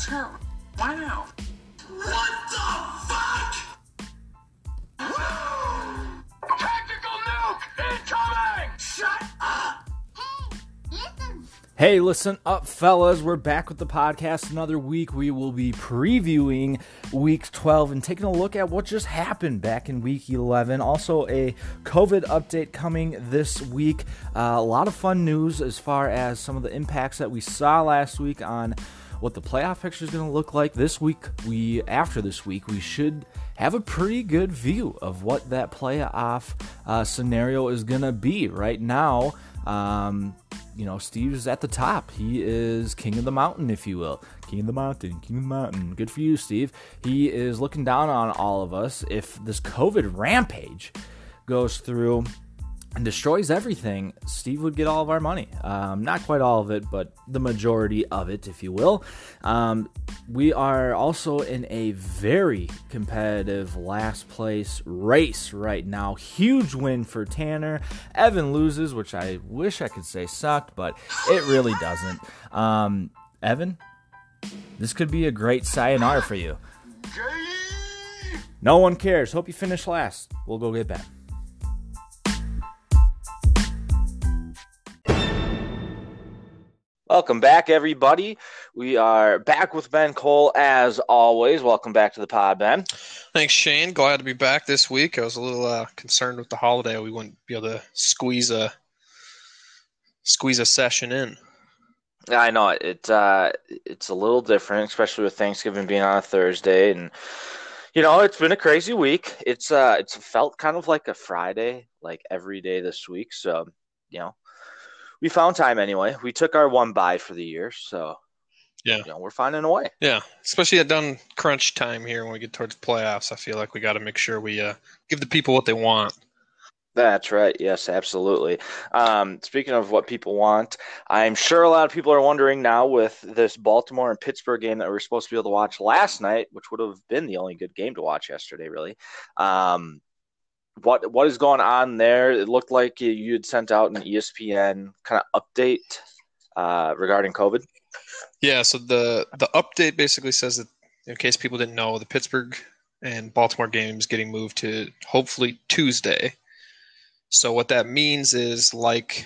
Scotty, chill. Why now? What the fuck? Tactical nuke incoming! Shut up! Hey, listen up, fellas. We're back with the podcast another week. We will be previewing week 12 and taking a look at what just happened back in week 11. Also, a COVID update coming this week. Uh, a lot of fun news as far as some of the impacts that we saw last week on what the playoff picture is going to look like this week. We after this week, we should have a pretty good view of what that playoff uh, scenario is going to be. Right now, um, you know, Steve's at the top. He is king of the mountain, if you will. King of the mountain, king of the mountain. Good for you, Steve. He is looking down on all of us. If this COVID rampage goes through and destroys everything, Steve would get all of our money. Um, not quite all of it, but the majority of it, if you will. Um, we are also in a very competitive last place race right now. Huge win for Tanner. Evan loses, which I wish I could say sucked, but it really doesn't. Um, Evan, this could be a great sayonara for you. No one cares. Hope you finish last. We'll go get Ben. Welcome back, everybody. We are back with Ben Cole as always. Welcome back to the pod, Ben. Thanks, Shane. Glad to be back this week. I was a little uh, concerned with the holiday. We wouldn't be able to squeeze a squeeze a session in. I know it. Uh, it's a little different, especially with Thanksgiving being on a Thursday, and you know it's been a crazy week. It's uh, it's felt kind of like a Friday, like every day this week. So you know, we found time anyway. We took our one bye for the year, so Yeah. you know, we're finding a way. Yeah, especially at done crunch time here when we get towards playoffs. I feel like we got to make sure we uh, give the people what they want. That's right. Yes, absolutely. Um, speaking of what people want, I'm sure a lot of people are wondering now with this Baltimore and Pittsburgh game that we were supposed to be able to watch last night, which would have been the only good game to watch yesterday, really. Um, what what is going on there? It looked like you- had sent out an ESPN kind of update uh, regarding COVID. Yeah, so the the update basically says that in case people didn't know, the Pittsburgh and Baltimore games getting moved to hopefully Tuesday. So what that means is like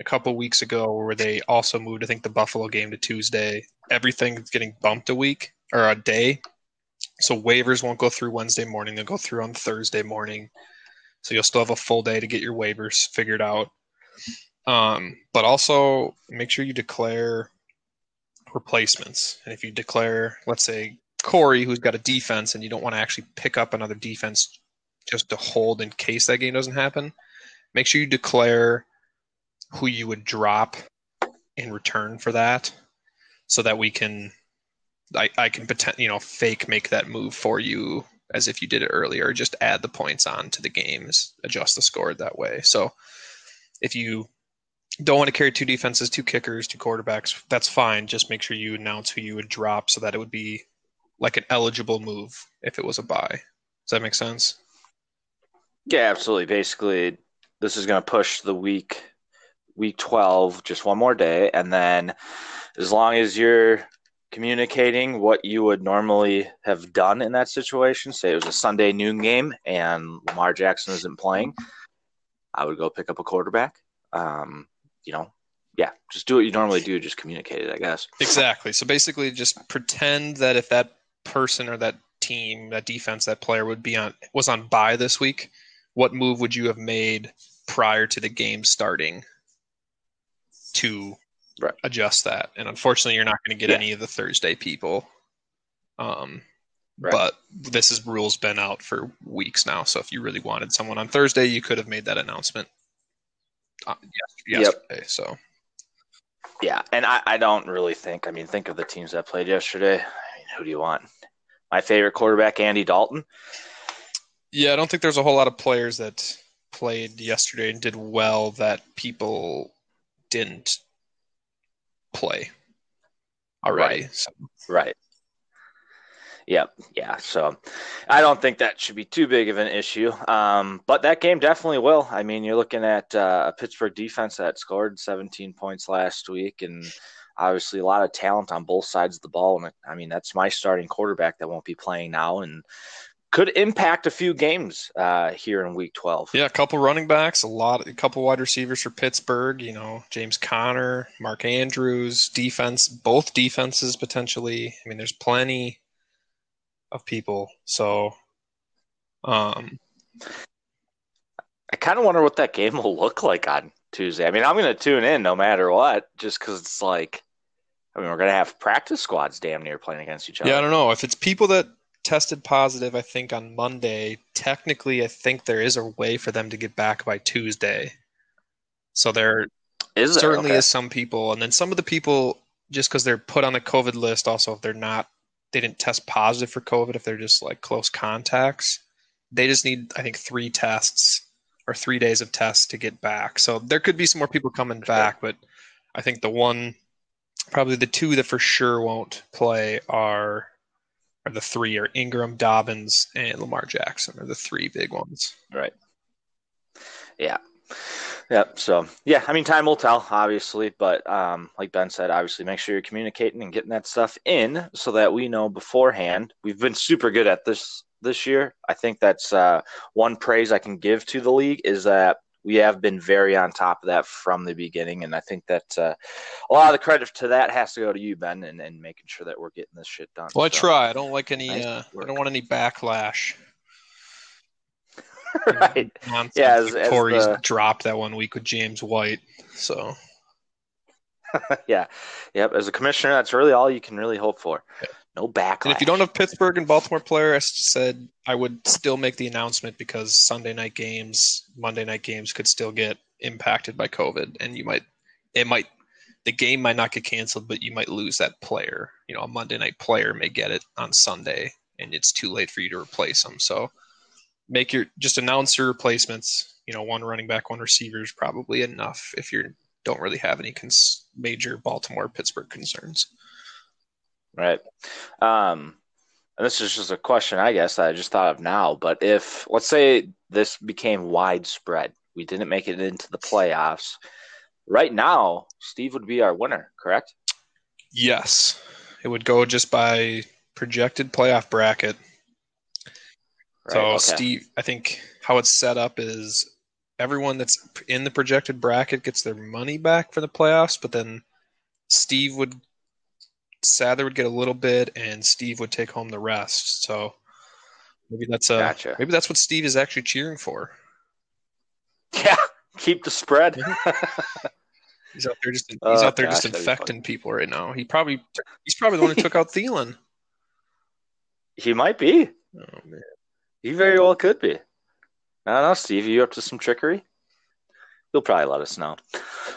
a couple weeks ago where they also moved I think the Buffalo game to Tuesday, everything's getting bumped a week or a day. So waivers won't go through Wednesday morning, they'll go through on Thursday morning. So you'll still have a full day to get your waivers figured out. Um, but also make sure you declare replacements. And if you declare, let's say, Corey, who's got a defense, and you don't want to actually pick up another defense just to hold in case that game doesn't happen, make sure you declare who you would drop in return for that, so that we can, I, I can pretend, you know, fake make that move for you as if you did it earlier. Just add the points on to the games, adjust the score that way. So if you don't want to carry two defenses, two kickers, two quarterbacks, that's fine. Just make sure you announce who you would drop so that it would be like an eligible move if it was a bye. Does that make sense? Yeah, absolutely. Basically, this is going to push the week week 12 just one more day and then as long as you're communicating what you would normally have done in that situation, say it was a Sunday noon game and Lamar Jackson isn't playing, I would go pick up a quarterback. Um, you know, yeah, just do what you normally do, just communicate it, I guess. Exactly. So basically, just pretend that if that person or that team, that defense, that player would be on was on bye this week, what move would you have made prior to the game starting to Right. adjust that? And unfortunately, you're not going to get Yeah. any of the Thursday people. Um, Right. But this is rules been out for weeks now. So if you really wanted someone on Thursday, you could have made that announcement uh, yes- Yep. yesterday. So Yeah, and I, I don't really think. I mean, think of the teams that played yesterday. I mean, who do you want? My favorite quarterback, Andy Dalton. Yeah, I don't think there's a whole lot of players that played yesterday and did well that people didn't play already. So, Right. Yep. Yeah. So I don't think that should be too big of an issue. Um, but that game definitely will. I mean, you're looking at uh, a Pittsburgh defense that scored 17 points last week and obviously a lot of talent on both sides of the ball. And I mean, that's my starting quarterback that won't be playing now and could impact a few games uh, here in week 12. Yeah, a couple running backs, a lot, a couple wide receivers for Pittsburgh. You know, James Conner, Mark Andrews, defense, both defenses potentially. I mean, there's plenty of people. So, um, I kind of wonder what that game will look like on Tuesday. I mean, I'm going to tune in no matter what, just because it's like, I mean, we're going to have practice squads damn near playing against each other. yeah, I don't know if it's people that tested positive. I think on Monday. Technically, I think there is a way for them to get back by Tuesday. So there Is certainly Okay. is some people, and then some of the people just because they're put on the COVID list. Also, if they're not, they didn't test positive for COVID. If they're just like close contacts, they just need I think three tests or three days of tests to get back. So there could be some more people coming back, but I think the one, probably the two that for sure won't play are. Are the three are Ingram, Dobbins, and Lamar Jackson are the three big ones. Right. Yeah. Yep. So yeah, I mean, time will tell, obviously, but um, like Ben said, obviously, make sure you're communicating and getting that stuff in so that we know beforehand. We've been super good at this this year. I think that's uh, one praise I can give to the league is that we have been very on top of that from the beginning, and I think that uh, a lot of the credit to that has to go to you, Ben, and, and making sure that we're getting this shit done. Well, I So- try. I don't like any. Nice Uh, I don't want any backlash. right. Nonsense. Yeah, as- Like Corey's the- dropped that one week with James White. So yeah. Yep. As a commissioner, that's really all you can really hope for. No backlash. And if you don't have Pittsburgh and Baltimore player, I said I would still make the announcement because Sunday night games, Monday night games could still get impacted by COVID, and you might, it might, the game might not get canceled, but you might lose that player. You know, a Monday night player may get it on Sunday, and it's too late for you to replace them. So make your just announce your replacements. You know, one running back, one receiver is probably enough if you don't really have any cons- major Baltimore Pittsburgh concerns. Right. Um, and this is just a question, I guess, that I just thought of now. But if, let's say, this became widespread, we didn't make it into the playoffs. Right now, Steve would be our winner, correct? Yes, it would go just by projected playoff bracket. Right, so okay. Steve, I think how it's set up is everyone that's in the projected bracket gets their money back for the playoffs, but then Steve would Sather would get a little bit, and Steve would take home the rest. So maybe that's a Gotcha. maybe that's what Steve is actually cheering for. Yeah, keep the spread. He's out there just oh, he's Oh, out there gosh, that'd infecting people right now. He probably he's probably the one who took out Thielen. he might be. Oh man. He very well could be. I don't know, Steve. Are you up to some trickery? You'll probably let us know.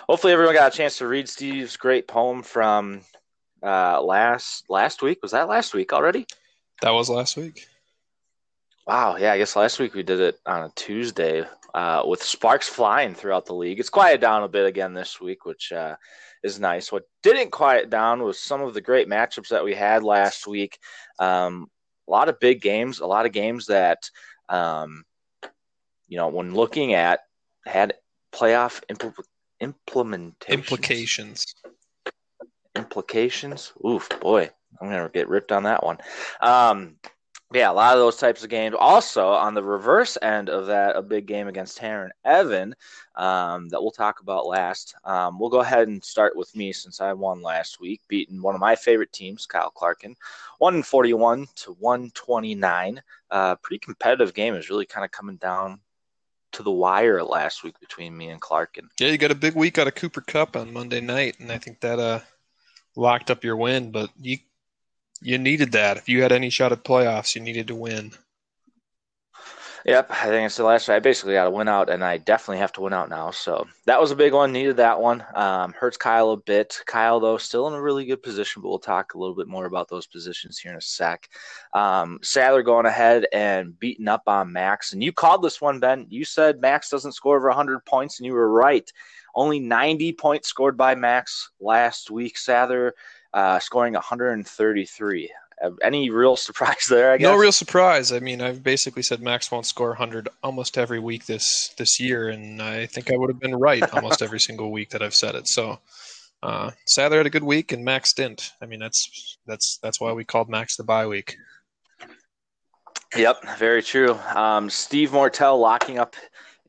Hopefully, everyone got a chance to read Steve's great poem from uh, last last week. Was that last week already? That was last week. Wow. Yeah, I guess last week we did it on a Tuesday uh, with sparks flying throughout the league. It's quieted down a bit again this week, which uh, is nice. What didn't quiet down was some of the great matchups that we had last week. Um, a lot of big games, a lot of games that, um, you know, when looking at had playoff impl- implementation Implications. Implications. Oof, boy, I'm gonna get ripped on that one. Um, yeah, a lot of those types of games. Also, on the reverse end of that, a big game against Tanner Evan um, that we'll talk about last. Um, we'll go ahead and start with me since I won last week, beating one of my favorite teams, Kyle Clarkin, one forty-one to one twenty-nine. Uh, pretty competitive game. Is really kind of coming down to the wire last week between me and Clarkin. Yeah, you got a big week out of Cooper Kupp on Monday night, and I think that uh locked up your win. But you you needed that. If you had any shot at playoffs, you needed to win. Yep, I think it's the last. I basically got to win out, and I definitely have to win out now. So that was a big one. Needed that one. Um, hurts Kyle a bit. Kyle though still in a really good position, but we'll talk a little bit more about those positions here in a sec. Um, Sather going ahead and beating up on Max, and you called this one, Ben. You said Max doesn't score over 100 points, and you were right. Only 90 points scored by Max last week. Sather uh, scoring 133. Uh, Any real surprise there? I guess. No real surprise. I mean, I've basically said Max won't score 100 almost every week this this year, and I think I would have been right almost every single week that I've said it. So, uh, Sather had a good week, and Max didn't. I mean, that's that's that's why we called Max the bye week. Yep, very true. Um, Steve Mortel locking up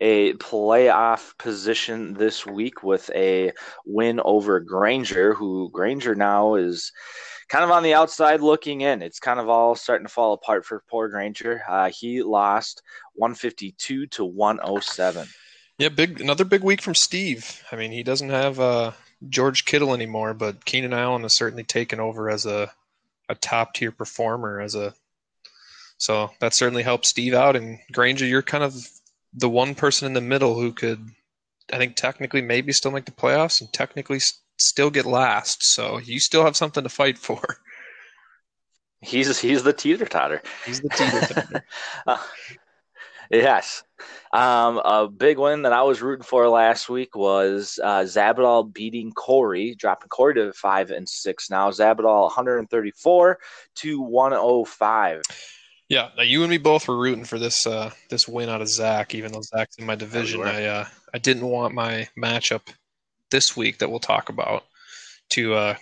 a playoff position this week with a win over Granger, who Granger now is kind of on the outside looking in. It's kind of all starting to fall apart for poor Granger. Uh, he lost 152 to 107. Yeah, big another big week from Steve. I mean, he doesn't have uh, George Kittle anymore, but Keenan Allen has certainly taken over as a a top tier performer as a so that certainly helps Steve out. And Granger, you're kind of the one person in the middle who could, I think, technically maybe still make the playoffs and technically s- still get last. So you still have something to fight for. He's he's the teeter totter. He's the teeter Uh, yes. Um, a big win that I was rooting for last week was uh, Zabadal beating Corey, dropping Corey to five and six. Now Zabadal 134 to 105. Yeah, now you and me both were rooting for this uh, this win out of Zach, even though Zach's in my division. I uh, I didn't want my matchup this week that we'll talk about to uh,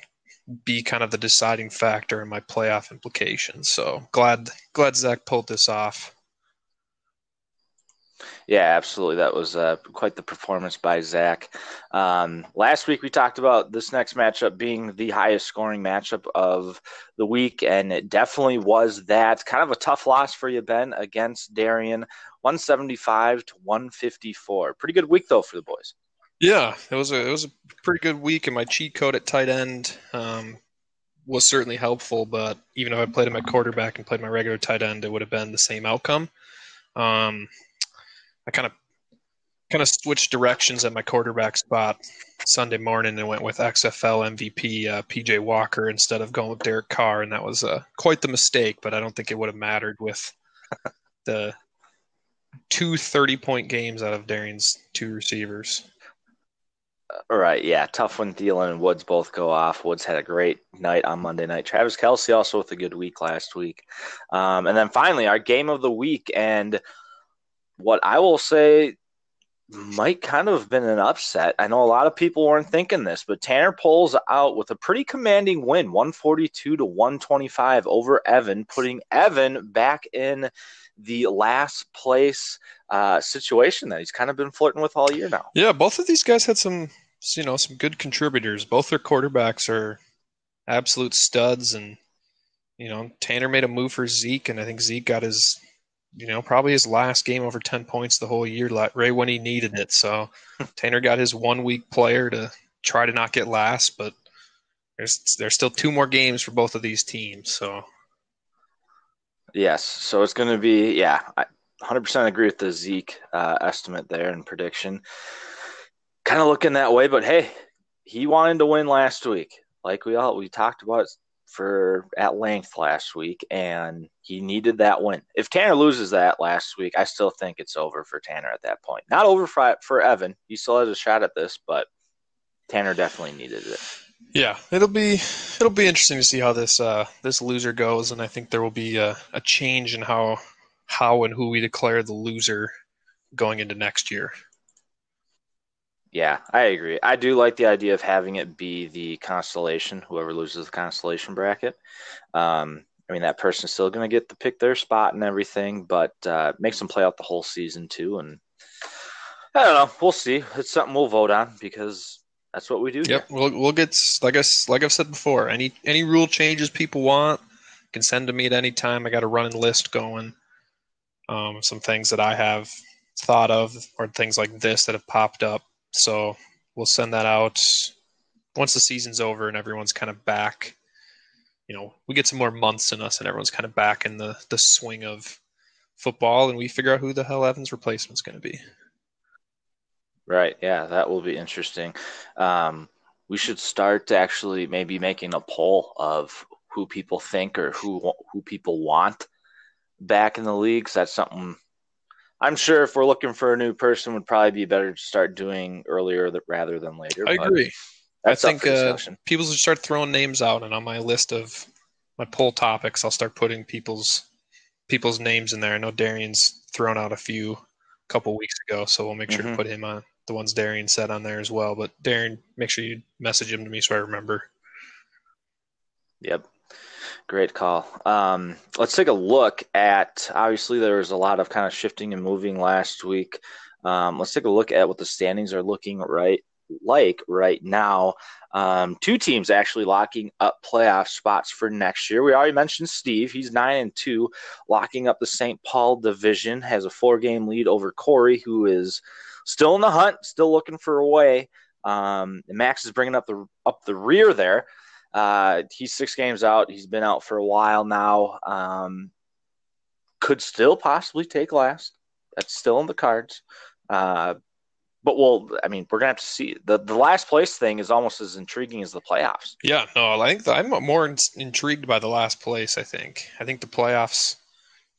be kind of the deciding factor in my playoff implications. So glad glad Zach pulled this off. Yeah, absolutely. That was uh, quite the performance by Zach. Um, last week we talked about this next matchup being the highest scoring matchup of the week, and it definitely was that. Kind of a tough loss for you, Ben, against Darian, 175 to 154. Pretty good week though for the boys. Yeah, it was a it was a pretty good week, and my cheat code at tight end um, was certainly helpful. But even if I played my quarterback and played my regular tight end, it would have been the same outcome. Um, I kind of kind of switched directions at my quarterback spot Sunday morning and went with XFL MVP uh, PJ Walker instead of going with Derek Carr, and that was uh, quite the mistake. But I don't think it would have mattered with the two 30 point games out of Darian's two receivers. All right, yeah, tough when Thielen and Woods both go off. Woods had a great night on Monday night. Travis Kelce also with a good week last week. Um, and then finally, our game of the week. And what I will say might kind of have been an upset. I know a lot of people weren't thinking this, but Tanner pulls out with a pretty commanding win 142 to 125 over Evan, putting Evan back in the last place uh, situation that he's kind of been flirting with all year now. Yeah, both of these guys had some, you know, some good contributors. Both their quarterbacks are absolute studs, and you know, Tanner made a move for Zeke, and I think Zeke got his, you know, probably his last game over ten points the whole year, like right when he needed it. So Tanner got his one week player to try to not get last, but there's there's still two more games for both of these teams. So Yes, so it's going to be yeah. I 100% agree with the Zeke uh, estimate there and prediction. Kind of looking that way, but hey, he wanted to win last week, like we all we talked about for at length last week, and he needed that win. If Tanner loses that last week, I still think it's over for Tanner at that point. Not over for, for Evan. He still has a shot at this, but Tanner definitely needed it. Yeah, it'll be it'll be interesting to see how this uh, this loser goes, and I think there will be a, a change in how how and who we declare the loser going into next year. Yeah, I agree. I do like the idea of having it be the consolation, whoever loses the consolation bracket. Um, I mean, that person's still going to get to pick their spot and everything, but uh, makes them play out the whole season too. And I don't know. We'll see. It's something we'll vote on because that's what we do. Yep, we'll we'll get like I like I've said before. Any any rule changes people want can send to me at any time. I got a running list going. Um, some things that I have thought of, or things like this that have popped up. So we'll send that out once the season's over and everyone's kind of back. You know, we get some more months in us, and everyone's kind of back in the the swing of football, and we figure out who the hell Evan's replacement's going to be. Right. Yeah, that will be interesting. Um, we should start actually maybe making a poll of who people think or who who people want back in the leagues. That's something I'm sure if we're looking for a new person, would probably be better to start doing earlier th- rather than later. I agree. I think uh, people should start throwing names out, and on my list of my poll topics, I'll start putting people's people's names in there. I know Darian's thrown out a few a couple weeks ago, so we'll make sure Mhm. to put him on the ones Darian said on there as well. But Darian, make sure you message him to me so I remember. Yep. Great call. Um, let's take a look at. Obviously, there was a lot of kind of shifting and moving last week. Um, let's take a look at what the standings are looking right like right now. Um, two teams actually locking up playoff spots for next year. We already mentioned Steve; he's nine and two, locking up the St. Paul division. Has a four-game lead over Corey, who is still in the hunt, still looking for a way. Um, Max is bringing up the up the rear there. Uh, he's six games out. He's been out for a while now. Um, could still possibly take last. That's still in the cards. Uh, but well, I mean, we're gonna have to see. the The last place thing is almost as intriguing as the playoffs. Yeah, no, I think I'm more in- intrigued by the last place. I think. I think the playoffs.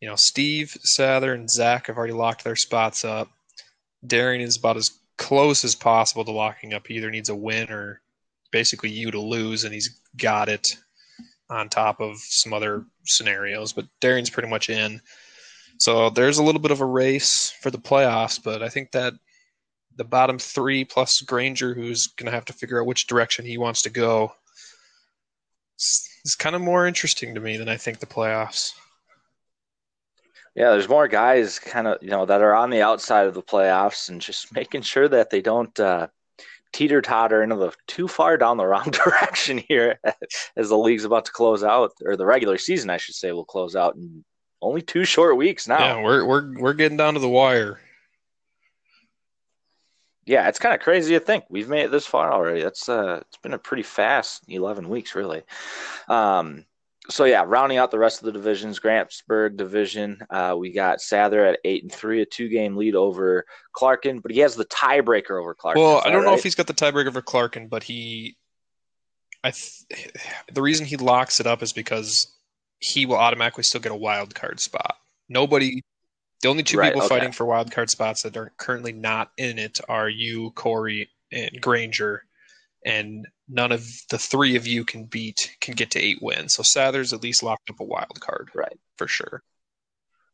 You know, Steve, Sather, and Zach have already locked their spots up. Darian is about as close as possible to locking up. He either needs a win or basically you to lose, and he's got it on top of some other scenarios. But Darian's pretty much in. So there's a little bit of a race for the playoffs, but I think that the bottom three plus Granger, who's going to have to figure out which direction he wants to go, is kind of more interesting to me than I think the playoffs. Yeah, there's more guys kind of you know that are on the outside of the playoffs and just making sure that they don't uh, teeter totter into the too far down the wrong direction here as the league's about to close out or the regular season, I should say, will close out in only two short weeks now. Yeah, we're we're we're getting down to the wire yeah, it's kind of crazy to think we've made it this far already. That's uh, it's been a pretty fast eleven weeks, really. Um, so yeah, rounding out the rest of the divisions, Grantsburg division, uh, we got Sather at eight and three, a two-game lead over Clarkin, but he has the tiebreaker over Clarkin. Well, I don't right? know if he's got the tiebreaker over Clarkin, but he, I, th- the reason he locks it up is because he will automatically still get a wild card spot. Nobody the only two right, people okay. fighting for wild card spots that are currently not in it are you, Corey, and Granger, and none of the three of you can beat can get to eight wins. So Sather's at least locked up a wild card, right, for sure.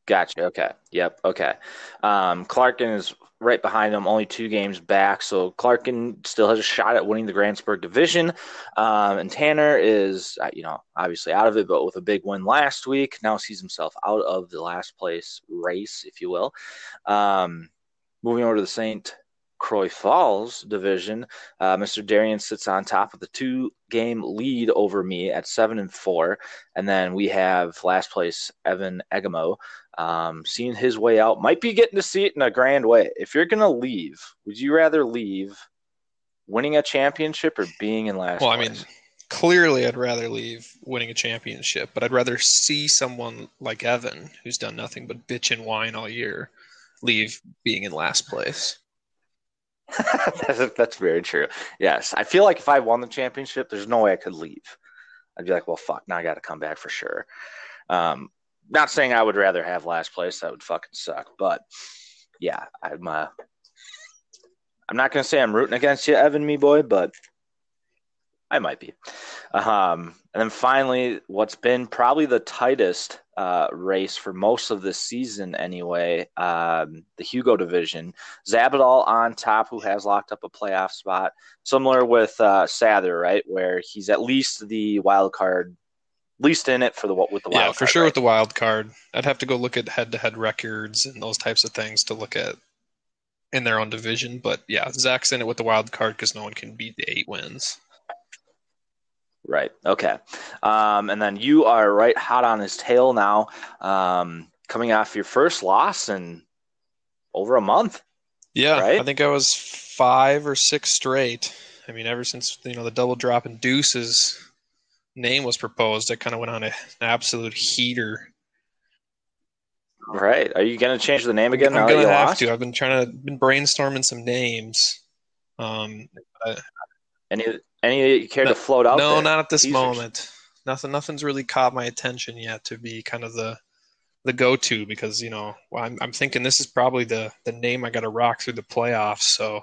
Gotcha. Okay. Yep. Okay. Um, Clarkin is right behind him, only two games back. So Clarkin still has a shot at winning the Grantsburg division. Um, and Tanner is, uh, you know, obviously out of it, but with a big win last week, now sees himself out of the last place race, if you will. Um, moving over to the St. Croix Falls division, uh, Mr. Darian sits on top with a two game lead over me at seven and four. And then we have last place Evan Egamo um, seeing his way out. Might be getting to see it in a grand way. If you're going to leave, would you rather leave winning a championship or being in last well, place? I mean, clearly I'd rather leave winning a championship, but I'd rather see someone like Evan, who's done nothing but bitch and whine all year, leave being in last place. that's, that's very true. Yes, I feel like if I won the championship, there's no way I could leave. I'd be like, well, fuck, now I got to come back for sure. Um, not saying I would rather have last place. That would fucking suck. But yeah, I'm. Uh, I'm not gonna say I'm rooting against you, Evan, me boy, but I might be. Um, and then finally, what's been probably the tightest uh, race for most of this season, anyway, um, the Hugo division. Zabadal on top, who has locked up a playoff spot, similar with uh, Sather, right, where he's at least the wild card, least in it for the with the wild. Card. Yeah, for sure right? with the wild card. I'd have to go look at head-to-head records and those types of things to look at in their own division. But yeah, Zach's in it with the wild card because no one can beat the eight wins. Right. Okay. Um, and then you are right hot on his tail now, um, coming off your first loss in over a month. Yeah, right? I think I was five or six straight. I mean, ever since you know the double drop and Deuce's name was proposed, I kind of went on a, an absolute heater. Right. Are you going to change the name again? I'm going to have lost? to. I've been trying to been brainstorming some names. Um, I, any any you care no, to float out? No, there? not at this Teasers. moment. Nothing. Nothing's really caught my attention yet to be kind of the the go to because you know I'm I'm thinking this is probably the the name I got to rock through the playoffs. So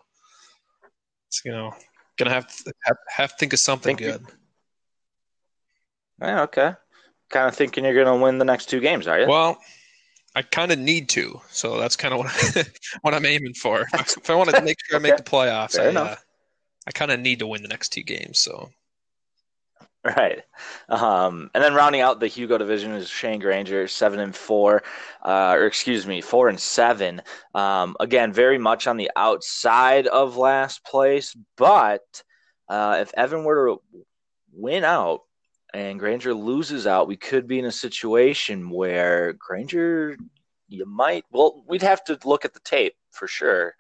it's you know gonna have to have, have to think of something think good. Yeah. Okay. Kind of thinking you're gonna win the next two games, are you? Well, I kind of need to. So that's kind of what I, what I'm aiming for. If I want to make sure I make the playoffs, Fair I, uh, I kind of need to win the next two games. So Right. Um, and then rounding out the Hugo division is Shane Granger, seven and four, uh, or excuse me, four and seven. Um, again, very much on the outside of last place, but uh, if Evan were to win out and Granger loses out, we could be in a situation where Granger, you might, well, we'd have to look at the tape for sure,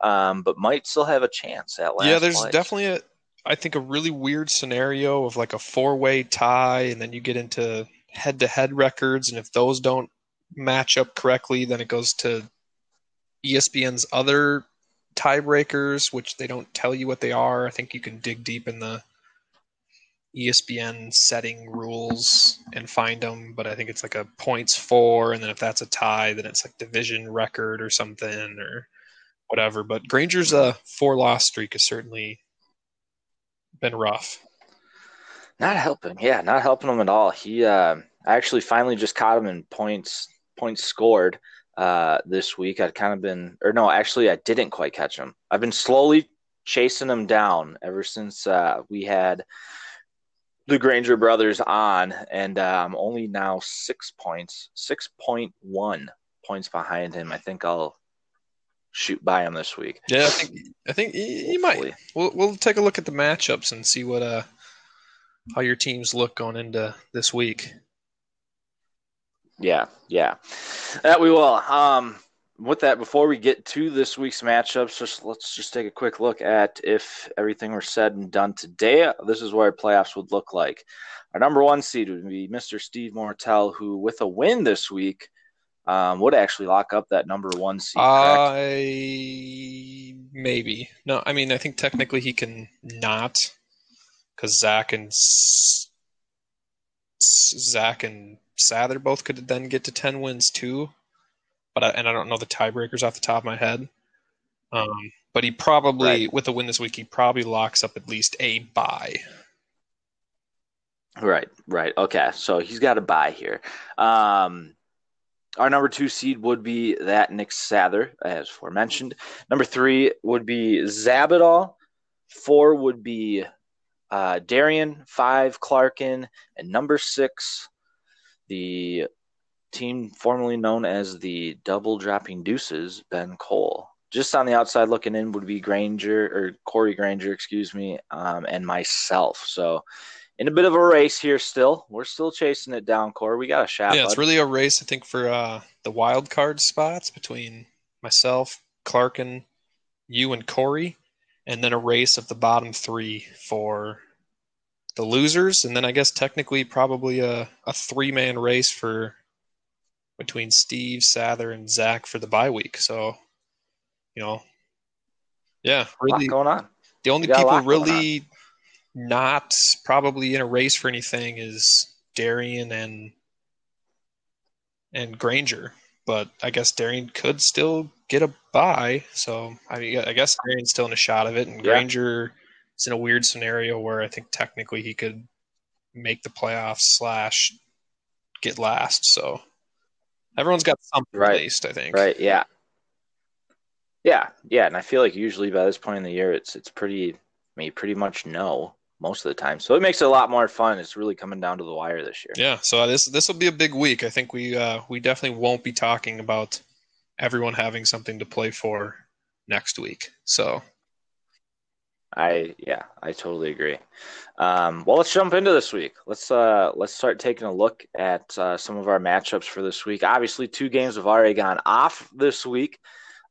um, but might still have a chance at last yeah, there's definitely a I think a really weird scenario of like a four way tie, and then you get into head to head records, and if those don't match up correctly, then it goes to ESPN's other tiebreakers, which they don't tell you what they are. I think you can dig deep in the ESPN setting rules and find them, but I think it's like a points for, and then if that's a tie, then it's like division record or something or whatever. But Granger's uh, four loss streak is certainly been rough. Not helping, yeah, not helping him at all. He, uh, I actually finally just caught him in points, points scored uh, this week. I'd kind of been, or no, actually, I didn't quite catch him. I've been slowly chasing him down ever since uh, we had the Granger brothers on, and uh, I'm only now six points, six point one points behind him. I think I'll shoot by him this week. Yeah, I think I think you, might. We'll we'll take a look at the matchups and see what uh how your teams look going into this week. Yeah, yeah, that we will. Um, with that, before we get to this week's matchups, just let's just take a quick look at if everything were said and done today. This is what our playoffs would look like. Our number one seed would be Mr. Steve Mortel, who, with a win this week, um, would actually lock up that number one seed. Uh. I maybe no. I mean, I think technically he can not because Zach and Zach and Sather both could then get to ten wins too. But I, and I don't know the tiebreakers off the top of my head. Um, but he probably Right. with a win this week, he probably locks up at least a bye. Right, right. Okay, so he's got a bye here. Um, our number two seed would be that Nick Sather, as forementioned. Number three would be Zabadal. Four would be uh, Darian. Five, Clarkin. And number six, the team formerly known as the Double Dropping Deuces, Ben Cole. Just on the outside looking in would be Granger, or Corey Granger, excuse me, um, and myself. So in a bit of a race here still. We're still chasing it down, Corey. We got a shot. yeah, it's really a race, I think, for uh, the wild card spots between myself, Clark, and you, and Corey, and then a race of the bottom three for the losers, and then I guess technically probably a, a three man race for between Steve, Sather, and Zach for the bye week. So, you know, yeah, really, going on. the only We got a people really not probably in a race for anything is Darian and and Granger. But I guess Darian could still get a bye. So I mean, I guess Darian's still in a shot of it, and Yeah. Granger is in a weird scenario where I think technically he could make the playoffs slash get last. So everyone's got something Right. at least. I think. Right? Yeah. Yeah, yeah, and I feel like usually by this point in the year, it's it's pretty. I mean, pretty much know most of the time, so it makes it a lot more fun. It's really coming down to the wire this year. Yeah, so this this will be a big week. I think we uh, we definitely won't be talking about everyone having something to play for next week. So I yeah, I totally agree. Um, well, let's jump into this week. Let's uh, let's start taking a look at uh, some of our matchups for this week. Obviously, two games have already gone off this week,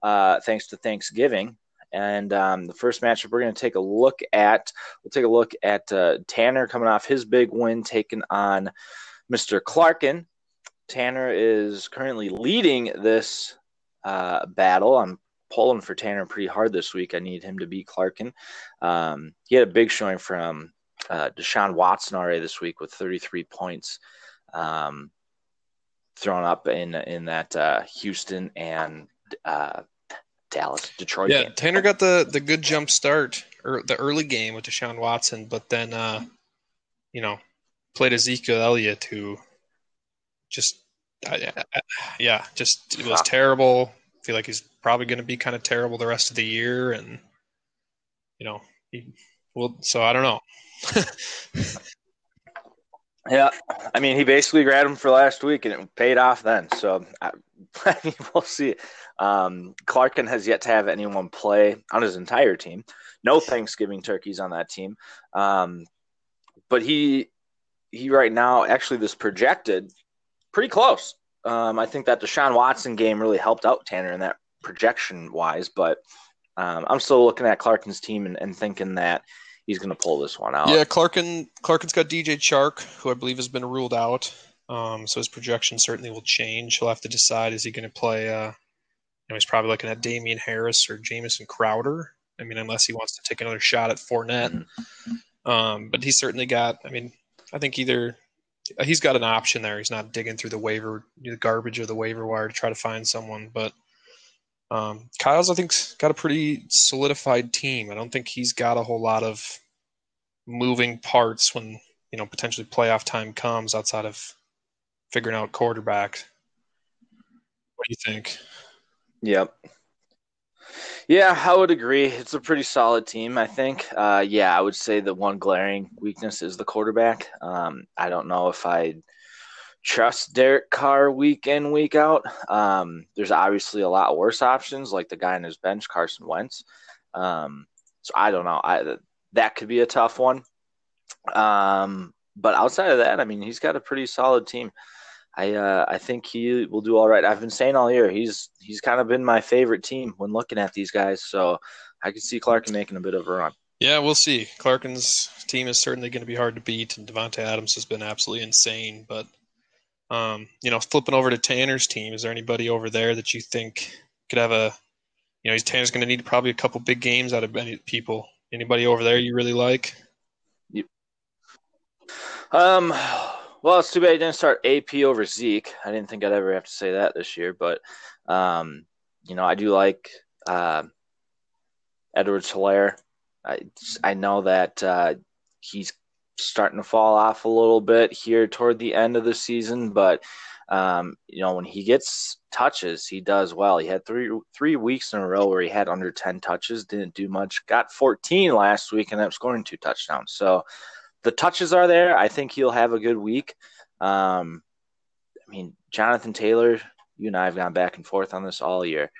uh, thanks to Thanksgiving. And um, the first matchup we're going to take a look at, we'll take a look at uh, Tanner coming off his big win, taking on Mr. Clarkin. Tanner is currently leading this uh, battle. I'm pulling for Tanner pretty hard this week. I need him to beat Clarkin. Um, he had a big showing from uh, Deshaun Watson already this week with 33 points um, thrown up in in that uh, Houston and uh, Dallas Detroit yeah, game. Tanner got the the good jump start or the early game with Deshaun Watson, but then uh, you know played Ezekiel Elliott who just I, I, yeah, just it was Wow. terrible. I feel like he's probably going to be kind of terrible the rest of the year, and you know, he, well, so I don't know. Yeah, I mean, he basically grabbed him for last week, and it paid off then. So I, I mean, we'll see. Um, Clarkin has yet to have anyone play on his entire team. No Thanksgiving turkeys on that team. Um, but he he right now actually this projected pretty close. Um, I think that Deshaun Watson game really helped out Tanner in that projection wise, but um, I'm still looking at Clarkin's team and, and thinking that he's going to pull this one out. Yeah, Clarkin Clarkin's got DJ Chark, who I believe has been ruled out. Um, so his projection certainly will change. He'll have to decide is he going to play. Uh, you know, he's probably looking at Damien Harris or Jamison Crowder. I mean, unless he wants to take another shot at Fournette. Um, but he's certainly got. I mean, I think either he's got an option there. He's not digging through the waiver, the garbage of the waiver wire to try to find someone. But um, Kyle's, I think, got a pretty solidified team. I don't think he's got a whole lot of moving parts when you know potentially playoff time comes outside of figuring out quarterback. What do you think? Yep. Yeah, I would agree. It's a pretty solid team, I think. Uh, yeah, I would say the one glaring weakness is the quarterback. Um, I don't know if I trust Derek Carr week in, week out. Um, there's obviously a lot worse options, like the guy on his bench, Carson Wentz. Um, so I don't know. I that could be a tough one. Um, but outside of that, I mean, he's got a pretty solid team. I uh, I think he will do all right. I've been saying all year he's he's kind of been my favorite team when looking at these guys. So I could see Clark making a bit of a run. Yeah, we'll see. Clarkin's team is certainly going to be hard to beat, and Davante Adams has been absolutely insane. But um, you know, flipping over to Tanner's team, is there anybody over there that you think could have a, you know, Tanner's going to need probably a couple big games out of any people. Anybody over there you really like? Um, well, it's too bad he didn't start AP over Zeke. I didn't think I'd ever have to say that this year, but um, you know, I do like uh, Edwards-Helaire. I I know that uh, he's starting to fall off a little bit here toward the end of the season, but um, you know, when he gets touches, he does well. He had three three weeks in a row where he had under ten touches, didn't do much. Got 14 last week and ended up scoring two touchdowns. So the touches are there. I think he'll have a good week. Um, I mean, Jonathan Taylor, you and I have gone back and forth on this all year.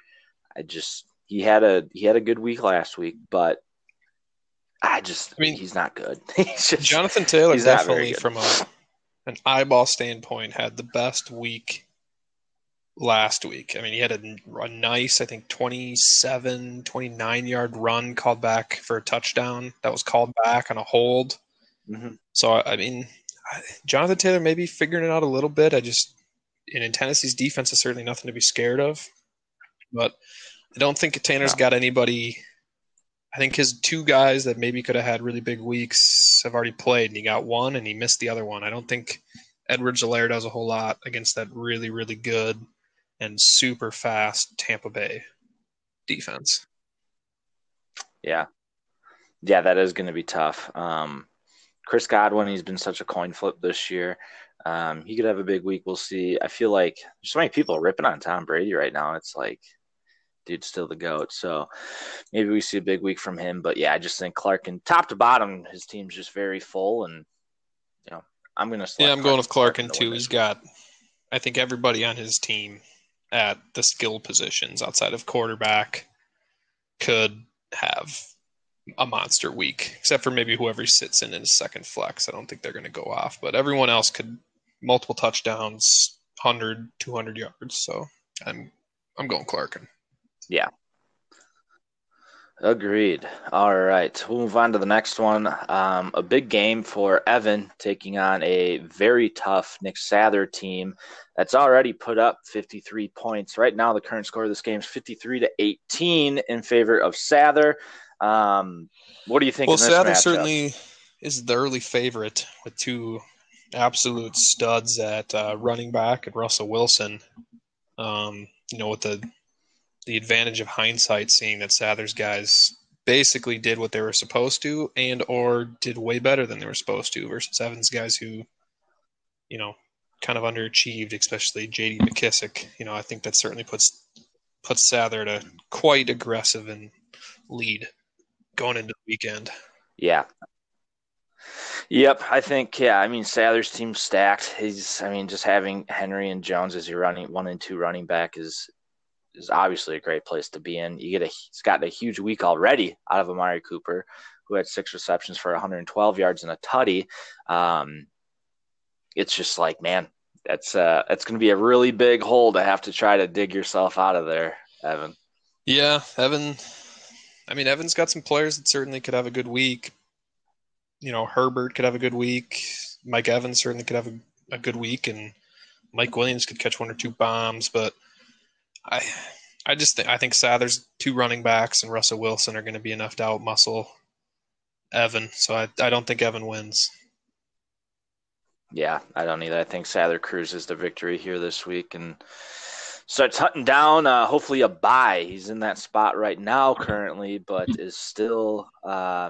I just he had a he had a good week last week, but I just I mean, he's not good. he's just, Jonathan Taylor definitely from a an eyeball standpoint had the best week last week. I mean, he had a, a nice, I think 27, 29 yard run called back for a touchdown that was called back on a hold. Mhm. So I mean, Jonathan Taylor may be figuring it out a little bit. I just and in Tennessee's defense is certainly nothing to be scared of. But I don't think Tanner's No. got anybody. I think his two guys that maybe could have had really big weeks have already played, and he got one and he missed the other one. I don't think Edward Alaire does a whole lot against that really, really good and super fast Tampa Bay defense. Yeah. Yeah, that is going to be tough. Um, Chris Godwin, he's been such a coin flip this year. Um, he could have a big week. We'll see. I feel like there's so many people are ripping on Tom Brady right now. It's like, dude's still the GOAT. So maybe we see a big week from him. But yeah, I just think Clarkin top to bottom, his team's just very full. And, you know, I'm going to Yeah, I'm going with Clarkin to too. He's got, I think, everybody on his team at the skill positions outside of quarterback could have a monster week, except for maybe whoever sits in in his second flex. I don't think they're going to go off, but everyone else could multiple touchdowns, 100, 200 yards. So I'm I'm going Clarkin. Agreed. All right. We'll move on to the next one. Um, a big game for Evan taking on a very tough Nick Sather team that's already put up 53 points. Right now, the current score of this game is 53 to 18 in favor of Sather. Um, what do you think? Well, in this Sather matchup? certainly is the early favorite with two absolute studs at uh, running back and Russell Wilson. Um, you know, with the the advantage of hindsight, seeing that Sather's guys basically did what they were supposed to, and or did way better than they were supposed to, versus Evans guys who, you know, kind of underachieved, especially J.D. McKissic. You know, I think that certainly puts puts Sather at a quite aggressive and lead going into the weekend. Yeah. Yep, I think yeah. I mean, Sather's team stacked. He's, I mean, just having Henry and Jones as your running one and two running back is is obviously a great place to be in. You get a he's gotten a huge week already out of Amari Cooper, who had six receptions for 112 yards and a tutty. Um, it's just like, man, that's uh that's going to be a really big hole to have to try to dig yourself out of there, Evan. Yeah, Evan. I mean, Evan's got some players that certainly could have a good week. You know, Herbert could have a good week. Mike Evans certainly could have a, a good week, and Mike Williams could catch one or two bombs. But I, I just think I think Sather's two running backs and Russell Wilson are going to be enough to outmuscle Evan. So I, I don't think Evan wins. Yeah, I don't either. I think Sather cruises the victory here this week and starts hunting down uh, hopefully a bye. He's in that spot right now currently, but is still uh,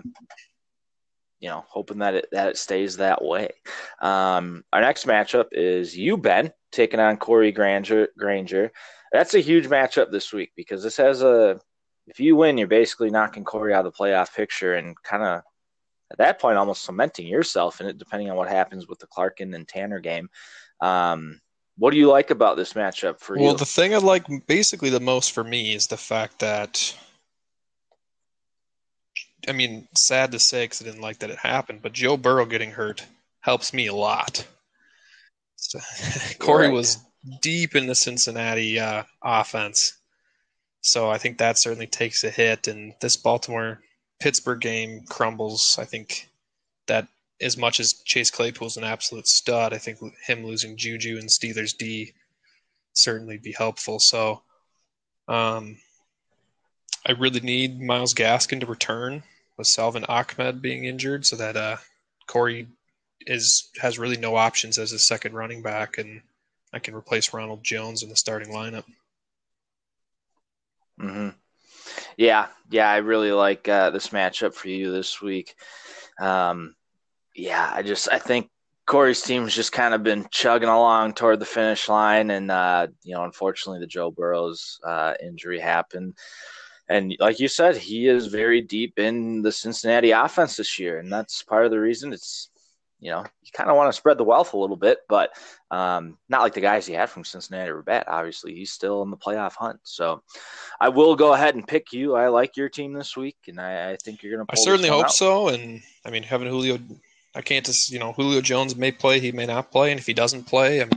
you know hoping that it that it stays that way. Um, our next matchup is you Ben taking on Corey Granger. Granger. That's a huge matchup this week because this has a if you win, you're basically knocking Corey out of the playoff picture and kind of at that point almost cementing yourself in it, depending on what happens with the Clarkin and Tanner game. Um, what do you like about this matchup for you? Well, the thing I like basically the most for me is the fact that, I mean, sad to say because I didn't like that it happened, but Joe Burrow getting hurt helps me a lot. So, Corey right. was deep in the Cincinnati uh, offense. So I think that certainly takes a hit. And this Baltimore Pittsburgh game crumbles, I think that as much as Chase Claypool's an absolute stud, I think him losing Juju and Steelers D certainly be helpful. So um, I really need Myles Gaskin to return with Salvon Ahmed being injured so that uh, Corey is has really no options as a second running back and I can replace Ronald Jones in the starting lineup. Mm-hmm. Yeah, yeah, I really like uh, this matchup for you this week. Um, yeah, I just I think Corey's team's just kind of been chugging along toward the finish line, and uh, you know, unfortunately, the Joe Burrows uh, injury happened. And like you said, he is very deep in the Cincinnati offense this year, and that's part of the reason it's you know, you kind of want to spread the wealth a little bit, but um, not like the guys he had from Cincinnati or bad. Obviously, he's still in the playoff hunt. So I will go ahead and pick you. I like your team this week, and I, I think you're going to. I certainly hope out. so. And I mean, having Julio, I can't just you know Julio Jones may play, he may not play, and if he doesn't play, I'm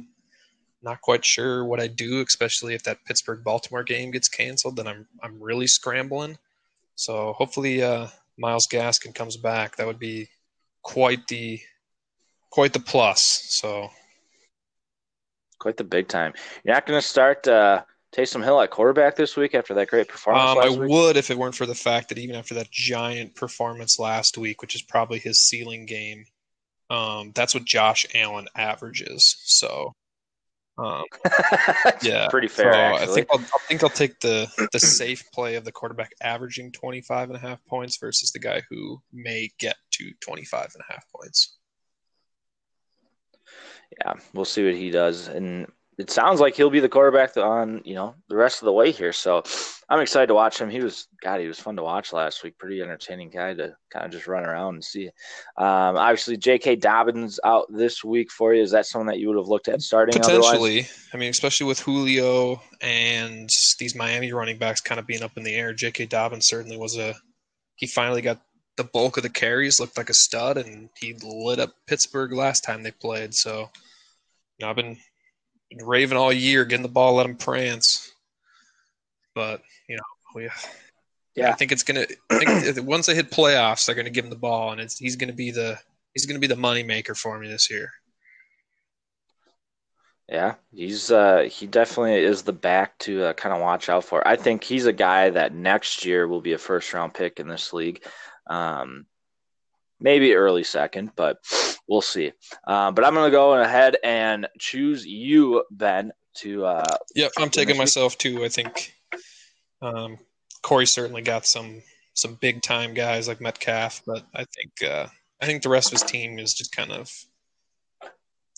not quite sure what I do, especially if that Pittsburgh Baltimore game gets canceled. Then I'm I'm really scrambling. So hopefully, uh, Myles Gaskin comes back. That would be quite the quite the plus. So quite the big time. You're not going to start uh, Taysom Hill at quarterback this week after that great performance. Um, I week? would if it weren't for the fact that even after that giant performance last week, which is probably his ceiling game, um, that's what Josh Allen averages. So. Um, yeah, pretty fair. So I think I'll, I think I'll take the the safe play of the quarterback averaging 25 and a half points versus the guy who may get to 25 and a half points yeah, we'll see what he does. And it sounds like he'll be the quarterback on you know the rest of the way here. So I'm excited to watch him. He was God, he was fun to watch last week. Pretty entertaining guy to kind of just run around and see. Um, obviously, J.K. Dobbins out this week for you. Is that someone that you would have looked at starting? Potentially. Otherwise? I mean, especially with Julio and these Miami running backs kind of being up in the air. J.K. Dobbins certainly was a. He finally got the bulk of the carries, looked like a stud, and he lit up Pittsburgh last time they played. So you know, I've been, raving all year, getting the ball, let him prance. But you know, we, yeah, I think it's gonna. I think once they hit playoffs, they're gonna give him the ball, and it's he's gonna be the he's gonna be the money maker for me this year. Yeah, he's uh, he definitely is the back to uh, kind of watch out for. I think he's a guy that next year will be a first round pick in this league. Um, maybe early second, but we'll see. Uh, but I'm going to go ahead and choose you, Ben, to. Uh, yep, I'm taking myself too. I think um, Corey certainly got some some big time guys like Metcalf, but I think uh, I think the rest of his team is just kind of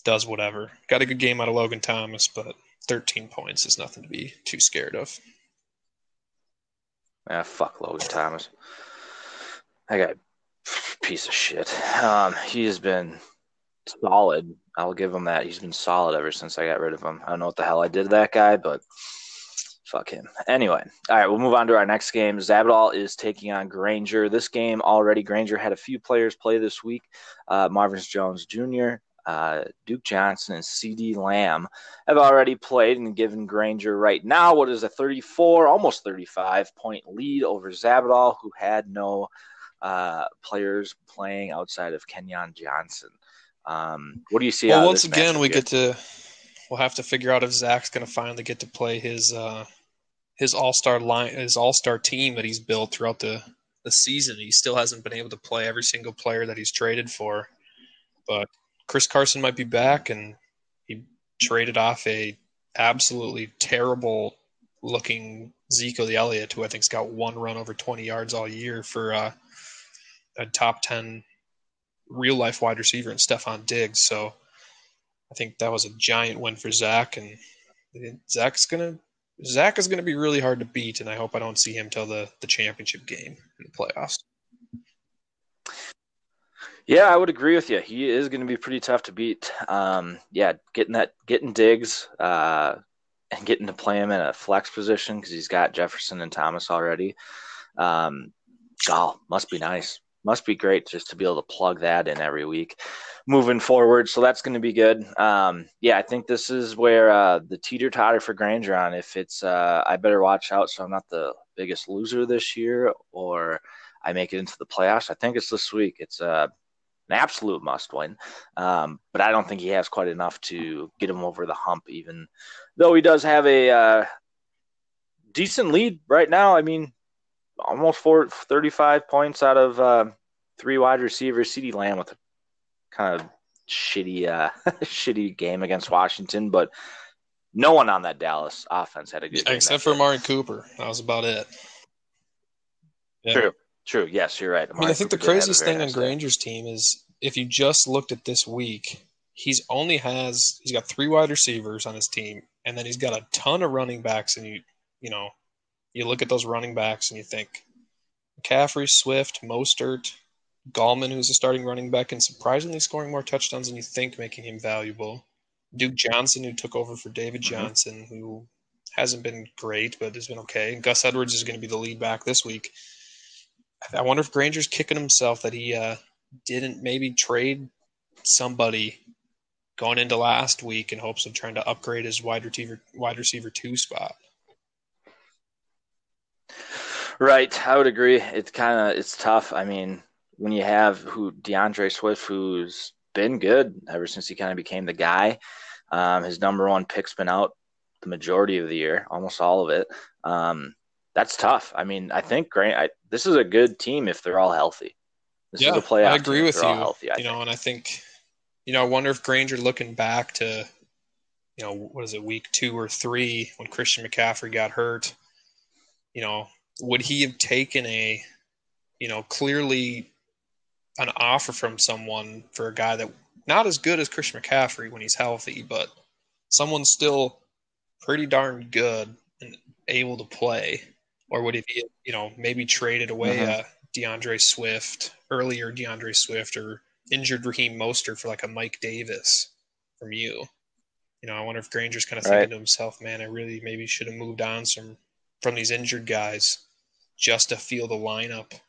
does whatever. Got a good game out of Logan Thomas, but 13 points is nothing to be too scared of. Ah, fuck Logan Thomas. That guy, piece of shit. Um, he has been solid. I'll give him that. He's been solid ever since I got rid of him. I don't know what the hell I did to that guy, but fuck him. Anyway, all right, we'll move on to our next game. Zabadal is taking on Granger. This game already, Granger had a few players play this week. Uh, Marvin Jones Jr., uh, Duke Johnson, and CeeDee Lamb have already played and given Granger right now what is a 34, almost 35 point lead over Zabadal, who had no uh, players playing outside of Kerryon Johnson. Um, what do you see? Well, once again, we here? get to we'll have to figure out if Zach's going to finally get to play his uh, his all star line, his all star team that he's built throughout the the season. He still hasn't been able to play every single player that he's traded for, but Chris Carson might be back, and he traded off a absolutely terrible looking Zeke the Elliott, who I think's got one run over 20 yards all year for uh, a top 10 real life wide receiver in Stefon Diggs. So I think that was a giant win for Zach, and Zach's gonna Zach is gonna be really hard to beat, and I hope I don't see him till the the championship game in the playoffs. Yeah, I would agree with you. He is going to be pretty tough to beat. Um, yeah, getting that, getting Diggs, uh, and getting to play him in a flex position because he's got Jefferson and Thomas already. Um, oh, must be nice. Must be great just to be able to plug that in every week moving forward. So that's going to be good. Um, yeah, I think this is where uh, the teeter totter for Granger on. If it's, uh, I better watch out so I'm not the biggest loser this year or I make it into the playoffs. I think it's this week. It's uh, an absolute must win. Um, but I don't think he has quite enough to get him over the hump, even though he does have a uh, decent lead right now. I mean, almost four, 35 points out of uh, three wide receivers. CeeDee Lamb with a kind of shitty, uh, shitty game against Washington, but no one on that Dallas offense had a good game. Except for day. Amari Cooper, that was about it. Yeah. True. True. Yes, you're right. I mean, I think the Cooper a craziest thing on nice day. Granger's team is if you just looked at this week, he's only has he's got three wide receivers on his team, and then he's got a ton of running backs. And you you know, you look at those running backs and you think McCaffrey, Swift, Mostert, Gallman, who's a starting running back and surprisingly scoring more touchdowns than you think, making him valuable. Duke Johnson, who took over for David Mhm. Johnson, who hasn't been great but has been okay. And Gus Edwards is going to be the lead back this week. I wonder if Granger's kicking himself that he uh, didn't maybe trade somebody going into last week in hopes of trying to upgrade his wide receiver wide receiver two spot. Right, I would agree. It's kind of it's tough. I mean, when you have who D'Andre Swift, who's been good ever since he kind of became the guy, um, his number one pick's been out the majority of the year, almost all of it. Um, that's tough. I mean, I think Grant. I, this is a good team if they're all healthy. This yeah, is a playoff. I agree with you. all healthy, you know, think. and I think you know, I wonder if Granger looking back to you know what is it week two or three when Christian McCaffrey got hurt. You know, would he have taken a you know clearly an offer from someone for a guy that not as good as Christian McCaffrey when he's healthy, but someone still pretty darn good and able to play, or would he be you know maybe traded away Mhm. uh, D'Andre Swift earlier, D'Andre Swift or injured Raheem Mostert for like a Mike Davis from you? You know, I wonder if Granger's kind of thinking Right. to himself, man, I really maybe should have moved on some from these injured guys just to feel the lineup.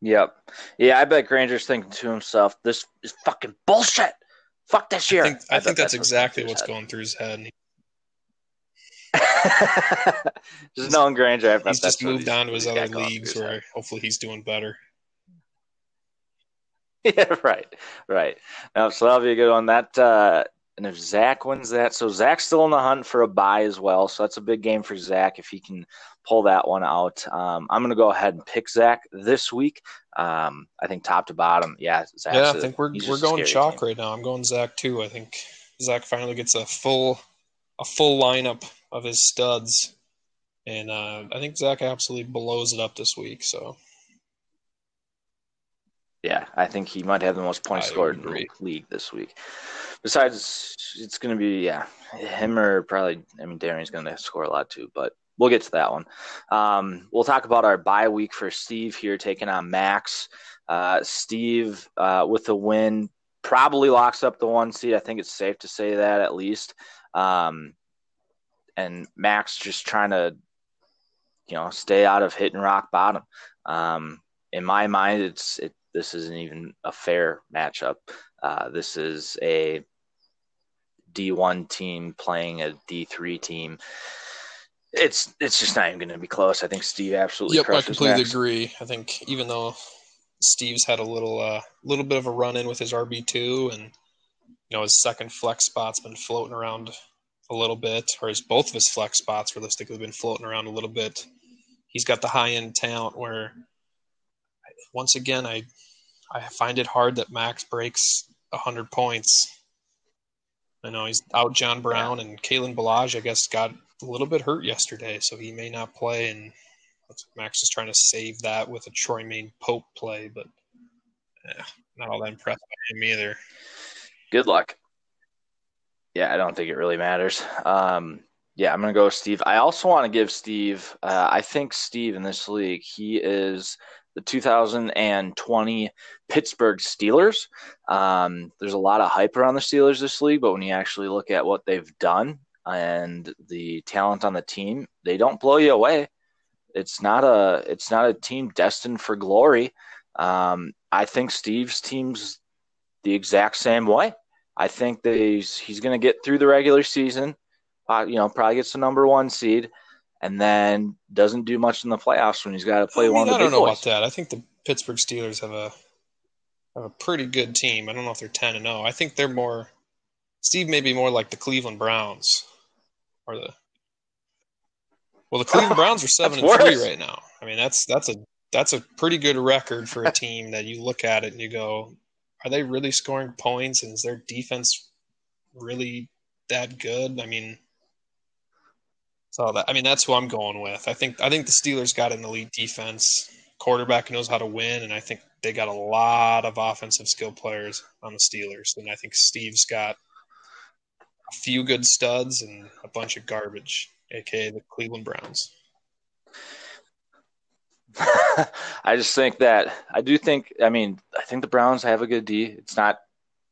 Yep. Yeah, I bet Granger's thinking to himself, "This is fucking bullshit. Fuck this year." I think I, bet think that's, what's exactly going what's going through his head. And he- just knowing Granger, I bet he's just moved on to his he's other leagues his head. where hopefully he's doing better. Yeah, right, right. Now, so that'll be a good one. That uh, and if Zach wins that, so Zach's still in the hunt for a bye as well. So that's a big game for Zach if he can pull that one out. Um, I'm gonna go ahead and pick Zach this week. Um, I think top to bottom, yeah. Zach's yeah, I a- think we're he's we're going chalk team. right now. I'm going Zach too. I think Zach finally gets a full a full lineup of his studs, and uh, I think Zach absolutely blows it up this week. So Yeah, I think he might have the most points I scored in the league this week. Besides, it's going to be yeah, him or probably. I mean, Darian's going to score a lot too, but we'll get to that one. Um, we'll talk about our bye week for Steve here, taking on Max. Uh, Steve uh, with the win probably locks up the one seed. I think it's safe to say that at least. Um, and Max just trying to, you know, stay out of hitting rock bottom. Um, in my mind, it's it. This isn't even a fair matchup. Uh, this is a D1 team playing a D3 team. It's it's just not even going to be close. I think Steve absolutely Yep, I completely Max. agree. I think even though Steve's had a little uh, little bit of a run in with his RB two, and you know his second flex spot's been floating around a little bit, or his both of his flex spots realistically have been floating around a little bit. He's got the high end talent where, once again, I I find it hard that Max breaks hundred points. I know he's out John Brown and Kalen Ballage, I guess, got a little bit hurt yesterday, so he may not play. And Max is trying to save that with a Troymaine Pope play, but eh, not all that impressed by him either. Good luck. Yeah, I don't think it really matters. Um, yeah, I'm gonna go with Steve. I also want to give Steve. Uh, I think Steve in this league, he is the 2020 Pittsburgh Steelers. Um, there's a lot of hype around the Steelers this league, but when you actually look at what they've done and the talent on the team, they don't blow you away. It's not a it's not a team destined for glory. Um, I think Steve's team's the exact same way. I think that he's he's going to get through the regular season. Uh, you know, probably gets the number one seed, and then doesn't do much in the playoffs when he's got to play I, mean, one of I the don't know boys. about that. I think the Pittsburgh Steelers have a have a pretty good team. I don't know if they're ten and zero. I think they're more. Steve may be more like the Cleveland Browns, or the. Well, the Cleveland Browns are seven and That's three right now. I mean, that's that's a that's a pretty good record for a team that you look at it and you go, are they really scoring points? And is their defense really that good? I mean, so that I mean that's who I'm going with. I think I think the Steelers got an elite defense. Quarterback knows how to win, and I think they got a lot of offensive skill players on the Steelers. And I think Steve's got a few good studs and a bunch of garbage, aka the Cleveland Browns. I just think that I do think. I mean, I think the Browns have a good D. It's not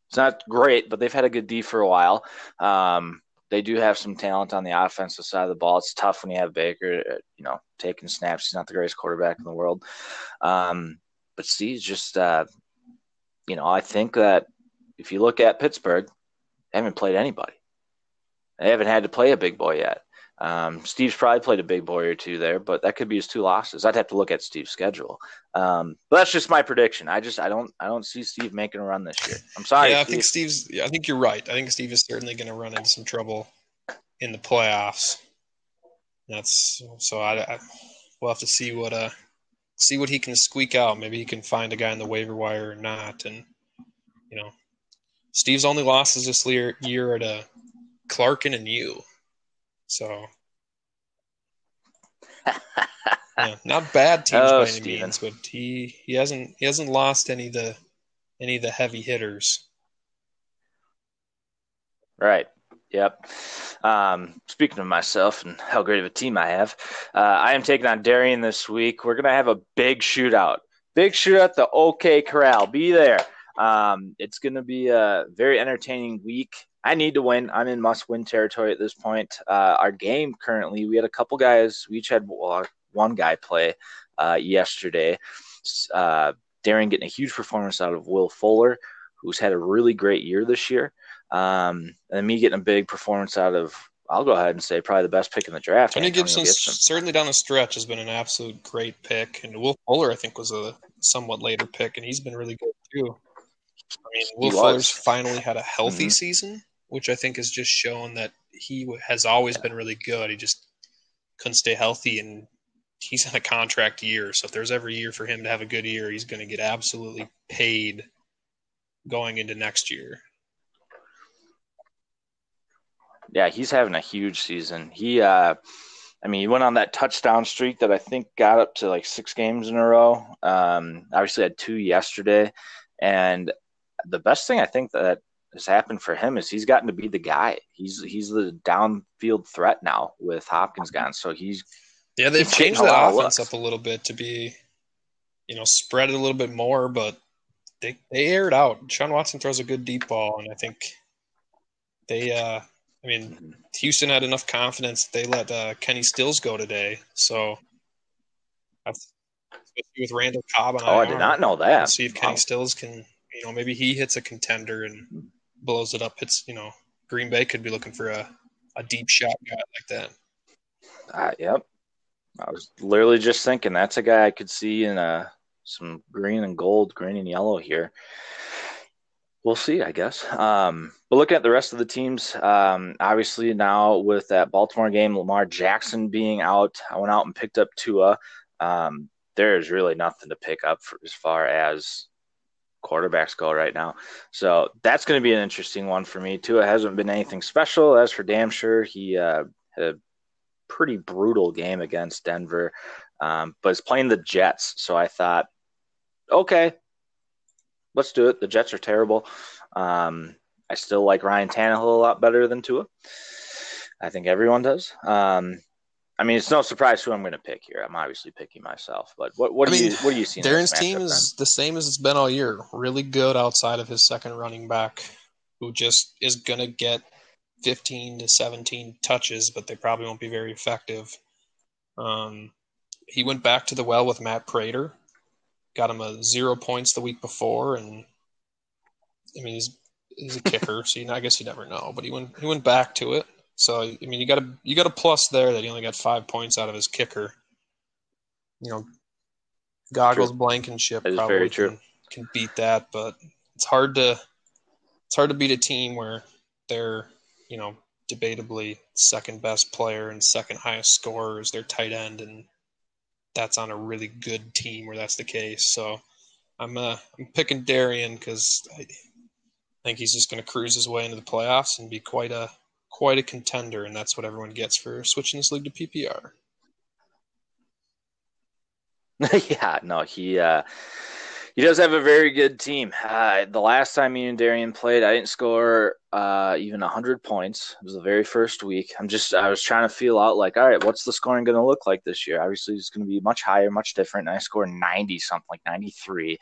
it's not great, but they've had a good D for a while. Um, they do have some talent on the offensive side of the ball. It's tough when you have Baker, uh, you know, taking snaps. He's not the greatest quarterback in the world. Um, but Steve's just, uh, you know, I think that if you look at Pittsburgh, they haven't played anybody. They haven't had to play a big boy yet. Um, Steve's probably played a big boy or two there, but that could be his two losses. I'd have to look at Steve's schedule. Um, but that's just my prediction. I just I don't I don't see Steve making a run this year. I'm sorry. yeah, I Steve. think Steve's. Yeah, I think you're right. I think Steve is certainly going to run into some trouble in the playoffs. That's so. I, I we'll have to see what uh see what he can squeak out. Maybe he can find a guy in the waiver wire or not. And you know, Steve's only losses this year year at uh, Clarkin and you. So. Yeah, not bad teams Oh, by any Steven. means, but he, he hasn't he hasn't lost any of the any of the heavy hitters. Right. Yep. Um, speaking of myself and how great of a team I have, uh, I am taking on Darien this week. We're gonna have a big shootout. Big shootout the OK Corral. Be there. Um, it's gonna be a very entertaining week. I need to win. I'm in must-win territory at this point. Uh, our game currently, we had a couple guys. We each had well, one guy play uh, yesterday. Uh, Darien getting a huge performance out of Will Fuller, who's had a really great year this year. Um, and me getting a big performance out of, I'll go ahead and say probably the best pick in the draft. Tony Gibson Gibson. certainly down the stretch has been an absolute great pick, and Will Fuller I think was a somewhat later pick, and he's been really good too. I mean, Will Fuller's finally had a healthy Mhm. season, which I think has just shown that he has always been really good. He just couldn't stay healthy, and he's in a contract year. So if there's ever a year for him to have a good year, he's going to get absolutely paid going into next year. Yeah, he's having a huge season. He, uh, I mean, he went on that touchdown streak that I think got up to like six games in a row. Um, obviously, had two yesterday, and the best thing I think that has happened for him is he's gotten to be the guy. He's he's the downfield threat now with Hopkins gone. So he's Yeah, they've He's changed that offense up a little bit to be, you know, spread it a little bit more, but they they air it out. Sean Watson throws a good deep ball, and I think they. uh I mean, Houston had enough confidence they let uh, Kenny Stills go today. So, especially with Randall Cobb on oh, I did not know that. see if Kenny Wow. Stills can, you know, maybe he hits a contender and blows it up. it's you know, Green Bay could be looking for a, a deep shot guy like that. Uh, yep. I was literally just thinking that's a guy I could see in uh, some green and gold, green and yellow here. We'll see, I guess. Um, but looking at the rest of the teams, um, obviously now with that Baltimore game, Lamar Jackson being out, I went out and picked up Tua. Um, there's really nothing to pick up for, as far as quarterbacks go right now. So that's going to be an interesting one for me. Tua hasn't been anything special. As for damn sure, he uh, had a pretty brutal game against Denver, um, but is playing the Jets. So I thought, okay, let's do it. The Jets are terrible. Um, I still like Ryan Tannehill a lot better than Tua. I think everyone does. Um, I mean, it's no surprise who I'm going to pick here. I'm obviously picking myself, but what what I do mean, you what do you see? Darren's team is the same as it's been all year. Really good outside of his second running back, who just is going to get 15 to 17 touches, but they probably won't be very effective. Um, he went back to the well with Matt Prater, got him a zero points the week before, and I mean he's he's a kicker, so you know, I guess you never know. But he went he went back to it. So I mean you got a you got a plus there that he only got five points out of his kicker. You know, goggles Blankenship That is probably true. Can, can beat that, but it's hard to it's hard to beat a team where they're you know debatably second best player and second highest scorer is their tight end, and that's on a really good team where that's the case. So I'm uh, I'm picking Darian because I think he's just going to cruise his way into the playoffs and be quite a quite a contender, and that's what everyone gets for switching this league to PPR. yeah, no, he uh, he does have a very good team. Uh, the last time me and Darian played, I didn't score uh, even hundred points. It was the very first week. I'm just I was trying to feel out like, all right, what's the scoring going to look like this year? Obviously, it's going to be much higher, much different. And I scored ninety something, like ninety three.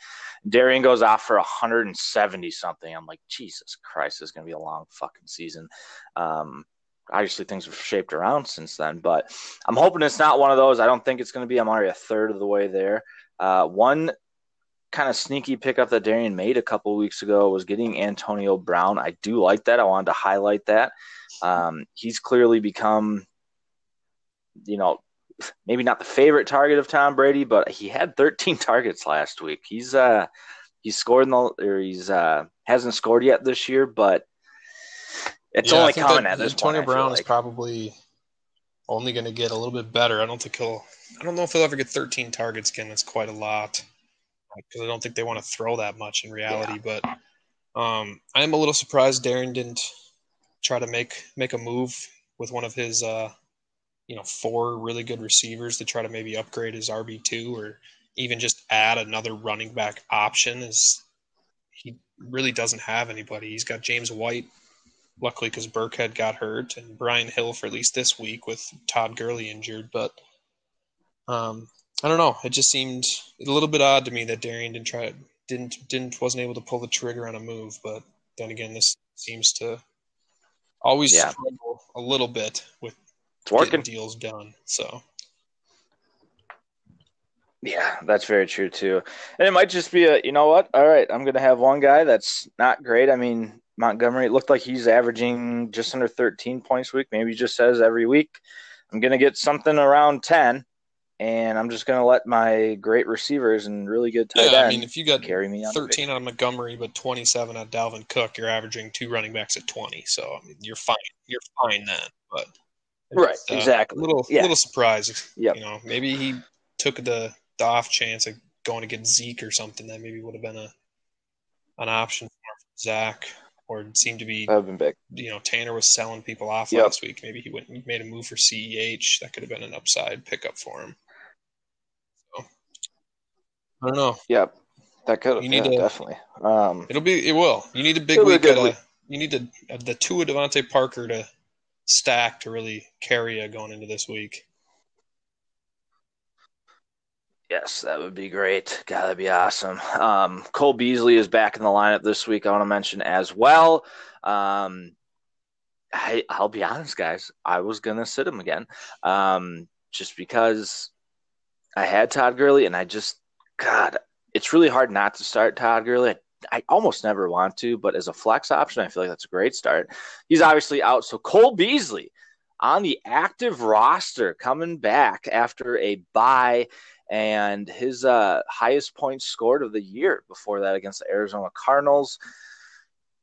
Darian goes off for hundred and seventy something. I'm like, Jesus Christ, this is going to be a long fucking season. Um, obviously things have shaped around since then, but I'm hoping it's not one of those. I don't think it's going to be. I'm already a third of the way there. Uh, one kind of sneaky pickup that Darian made a couple of weeks ago was getting Antonio Brown. I do like that. I wanted to highlight that. Um, he's clearly become, you know, maybe not the favorite target of Tom Brady, but he had 13 targets last week. He's uh he's scored in the or he's uh hasn't scored yet this year, but it's Yeah, only coming at this Antonio point. Brown is probably only going to get a little bit better. I don't think he'll. I don't know if he'll ever get 13 targets again. That's quite a lot because I don't think they want to throw that much in reality. But um, I am a little surprised Darren didn't try to make make a move with one of his, uh, you know, four really good receivers to try to maybe upgrade his RB two or even just add another running back option. Is he really doesn't have anybody? He's got James White luckily because Burkhead got hurt and Brian Hill for at least this week with Todd Gurley injured. But um, I don't know. It just seemed a little bit odd to me that Darian didn't try didn't didn't wasn't able to pull the trigger on a move. But then again, this seems to always Yeah. struggle a little bit with It's working. getting deals done. So Yeah, that's very true too. And it might just be a, you know what? All right, I'm going to have one guy that's not great. I mean, Montgomery it looked like he's averaging just under 13 points a week. Maybe he just says every week, I'm going to get something around 10, and I'm just going to let my great receivers and really good tight yeah, I mean, if you got carry me on. the 13 on Montgomery but 27 on Dalvin Cook, you're averaging two running backs at 20. So I mean, you're fine. You're fine then. But Right, uh, exactly. A little, Yeah. little surprise. Yep. You know, maybe he took the the off chance of going to get Zeke or something. That maybe would have been a an option for Zach. or seemed to be That would have been big. you know Tanner was selling people off Yep. last week. Maybe he went and made a move for CEH. That could have been an upside pickup for him. I don't know. Yep. That could You need yeah, to- definitely. Um, It'll be. It will. You need a big It'll a week. week. you need to, uh, the two of DeVante Parker to stack to really carry you going into this week. Yes, that would be great. God, that'd be awesome. Um, Cole Beasley is back in the lineup this week. I want to mention as well. Um, I, I'll be honest, guys. I was gonna sit him again, um, just because I had Todd Gurley, and I just, God, it's really hard not to start Todd Gurley. I, I almost never want to, but as a flex option, I feel like that's a great start. He's obviously out, so Cole Beasley on the active roster coming back after a bye and his uh, highest points scored of the year before that against the Arizona Cardinals.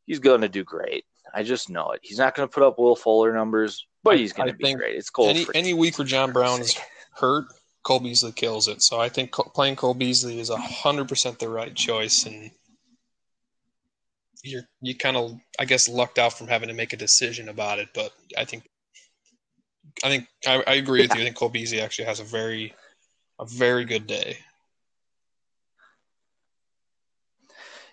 He's going to do great. I just know it. He's not going to put up Will Fuller numbers, but he's going to be great. It's Cole. any any week where John Brown's sake. hurt, Cole Beasley kills it. So I think playing Cole Beasley is hundred percent the right choice, and you're you kind of I guess lucked out from having to make a decision about it. But I think I think I, I agree with you. I think Cole Beasley actually has a very a very good day.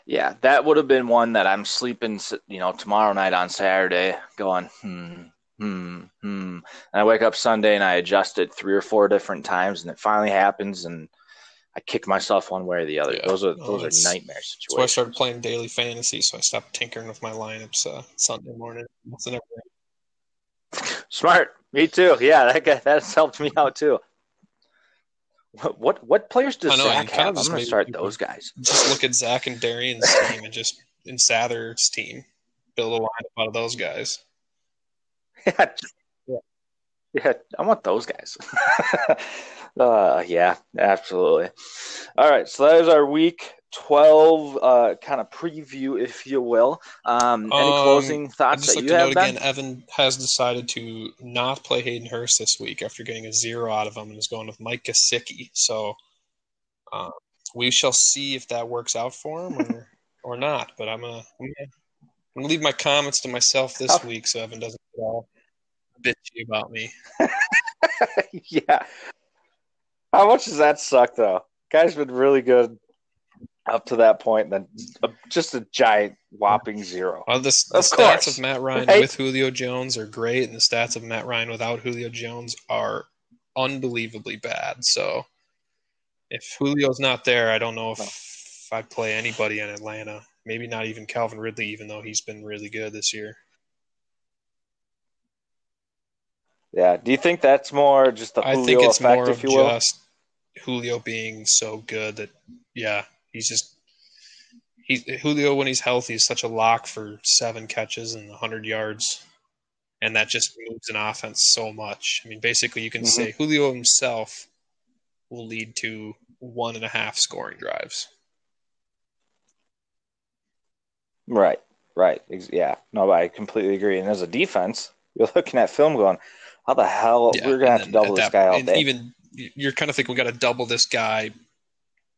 Yeah, that would have been one that I'm sleeping, you know, tomorrow night on Saturday, going, hmm, hmm, hmm. And I wake up Sunday and I adjust it three or four different times, and it finally happens, and I kick myself one way or the other. Yeah. Those are No, those are nightmare That's why I started playing daily fantasy. So I stopped tinkering with my lineups uh, Sunday morning. Smart, me too. Yeah, that guy, that's helped me out too. What what, what players does I know, Zach you kind have? of I'm going to start those guys. just look at Zach and Darian's team and just in Sather's team, build a lineup out of those guys. Yeah, yeah, yeah. I want those guys. uh, yeah, absolutely. All right, so that is our week twelve uh, kind of preview, if you will. Um, any Um, closing thoughts that like you to have, note again, Evan has decided to not play Hayden Hurst this week after getting a zero out of him and is going with Mike Gesicki. So uh, we shall see if that works out for him or, or not. But I'm I'm gonna I'm gonna leave my comments to myself this Oh. week so Evan doesn't get all bitchy about me. yeah. How much does that suck, though? Guy's been really good up to that point, then just a giant whopping zero. Well, the, the Of stats course, of Matt Ryan right? with Julio Jones are great, and the stats of Matt Ryan without Julio Jones are unbelievably bad. So, if Julio's not there, I don't know if I'd play anybody in Atlanta. Maybe not even Calvin Ridley, even though he's been really good this year. Yeah. Do you think that's more just the I think it's effect, more if of you will? just Julio being so good that, yeah, he's just. He's, Julio, when he's healthy, is such a lock for seven catches and 100 yards. And that just moves an offense so much. I mean, basically, you can Mhm. say Julio himself will lead to one and a half scoring drives. Right, right. Yeah, no, I completely agree. And as a defense, you're looking at film going, how the hell Yeah, we're gonna have to double this that- guy all and day? Even you're kind of thinking we got to double this guy,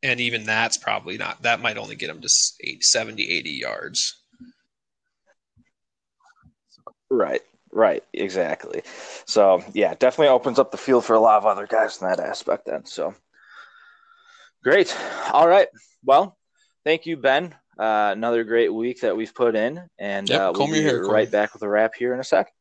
and even that's probably not. That might only get him to s- eight, 70, 80 yards. Right, right, exactly. So yeah, definitely opens up the field for a lot of other guys in that aspect. Then so great. All right. Well, thank you, Ben. Uh, another great week that we've put in, and Yep, uh, we'll be your hair, Corey. right back with a wrap here in a sec.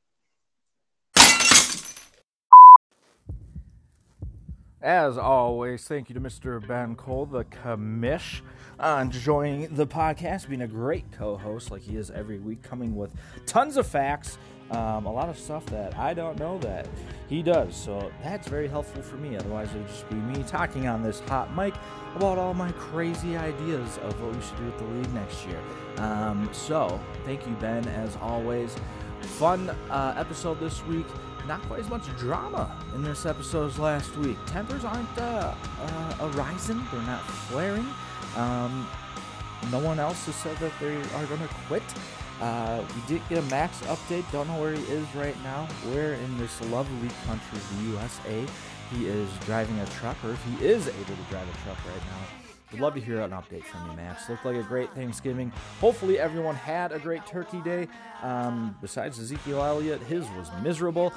As always, thank you to Mr. Ben Cole, the commish, on joining the podcast, being a great co host like he is every week, coming with tons of facts, um, a lot of stuff that I don't know that he does. So that's very helpful for me. Otherwise, it would just be me talking on this hot mic about all my crazy ideas of what we should do with the league next year. Um, so thank you, Ben, as always. Fun uh, episode this week not quite as much drama in this episode as last week. Tempers aren't uh, uh, arising, they're not flaring. Um, no one else has said that they are going to quit. Uh, we did get a Max update. Don't know where he is right now. Where in this lovely country, the USA, he is driving a truck, or if he is able to drive a truck right now. Would love to hear an update from you, Max. Looked like a great Thanksgiving. Hopefully, everyone had a great Turkey Day. Um, besides Ezekiel Elliott, his was miserable.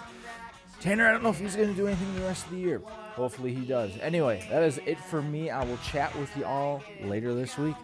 Tanner, I don't know if he's going to do anything the rest of the year. Hopefully, he does. Anyway, that is it for me. I will chat with you all later this week.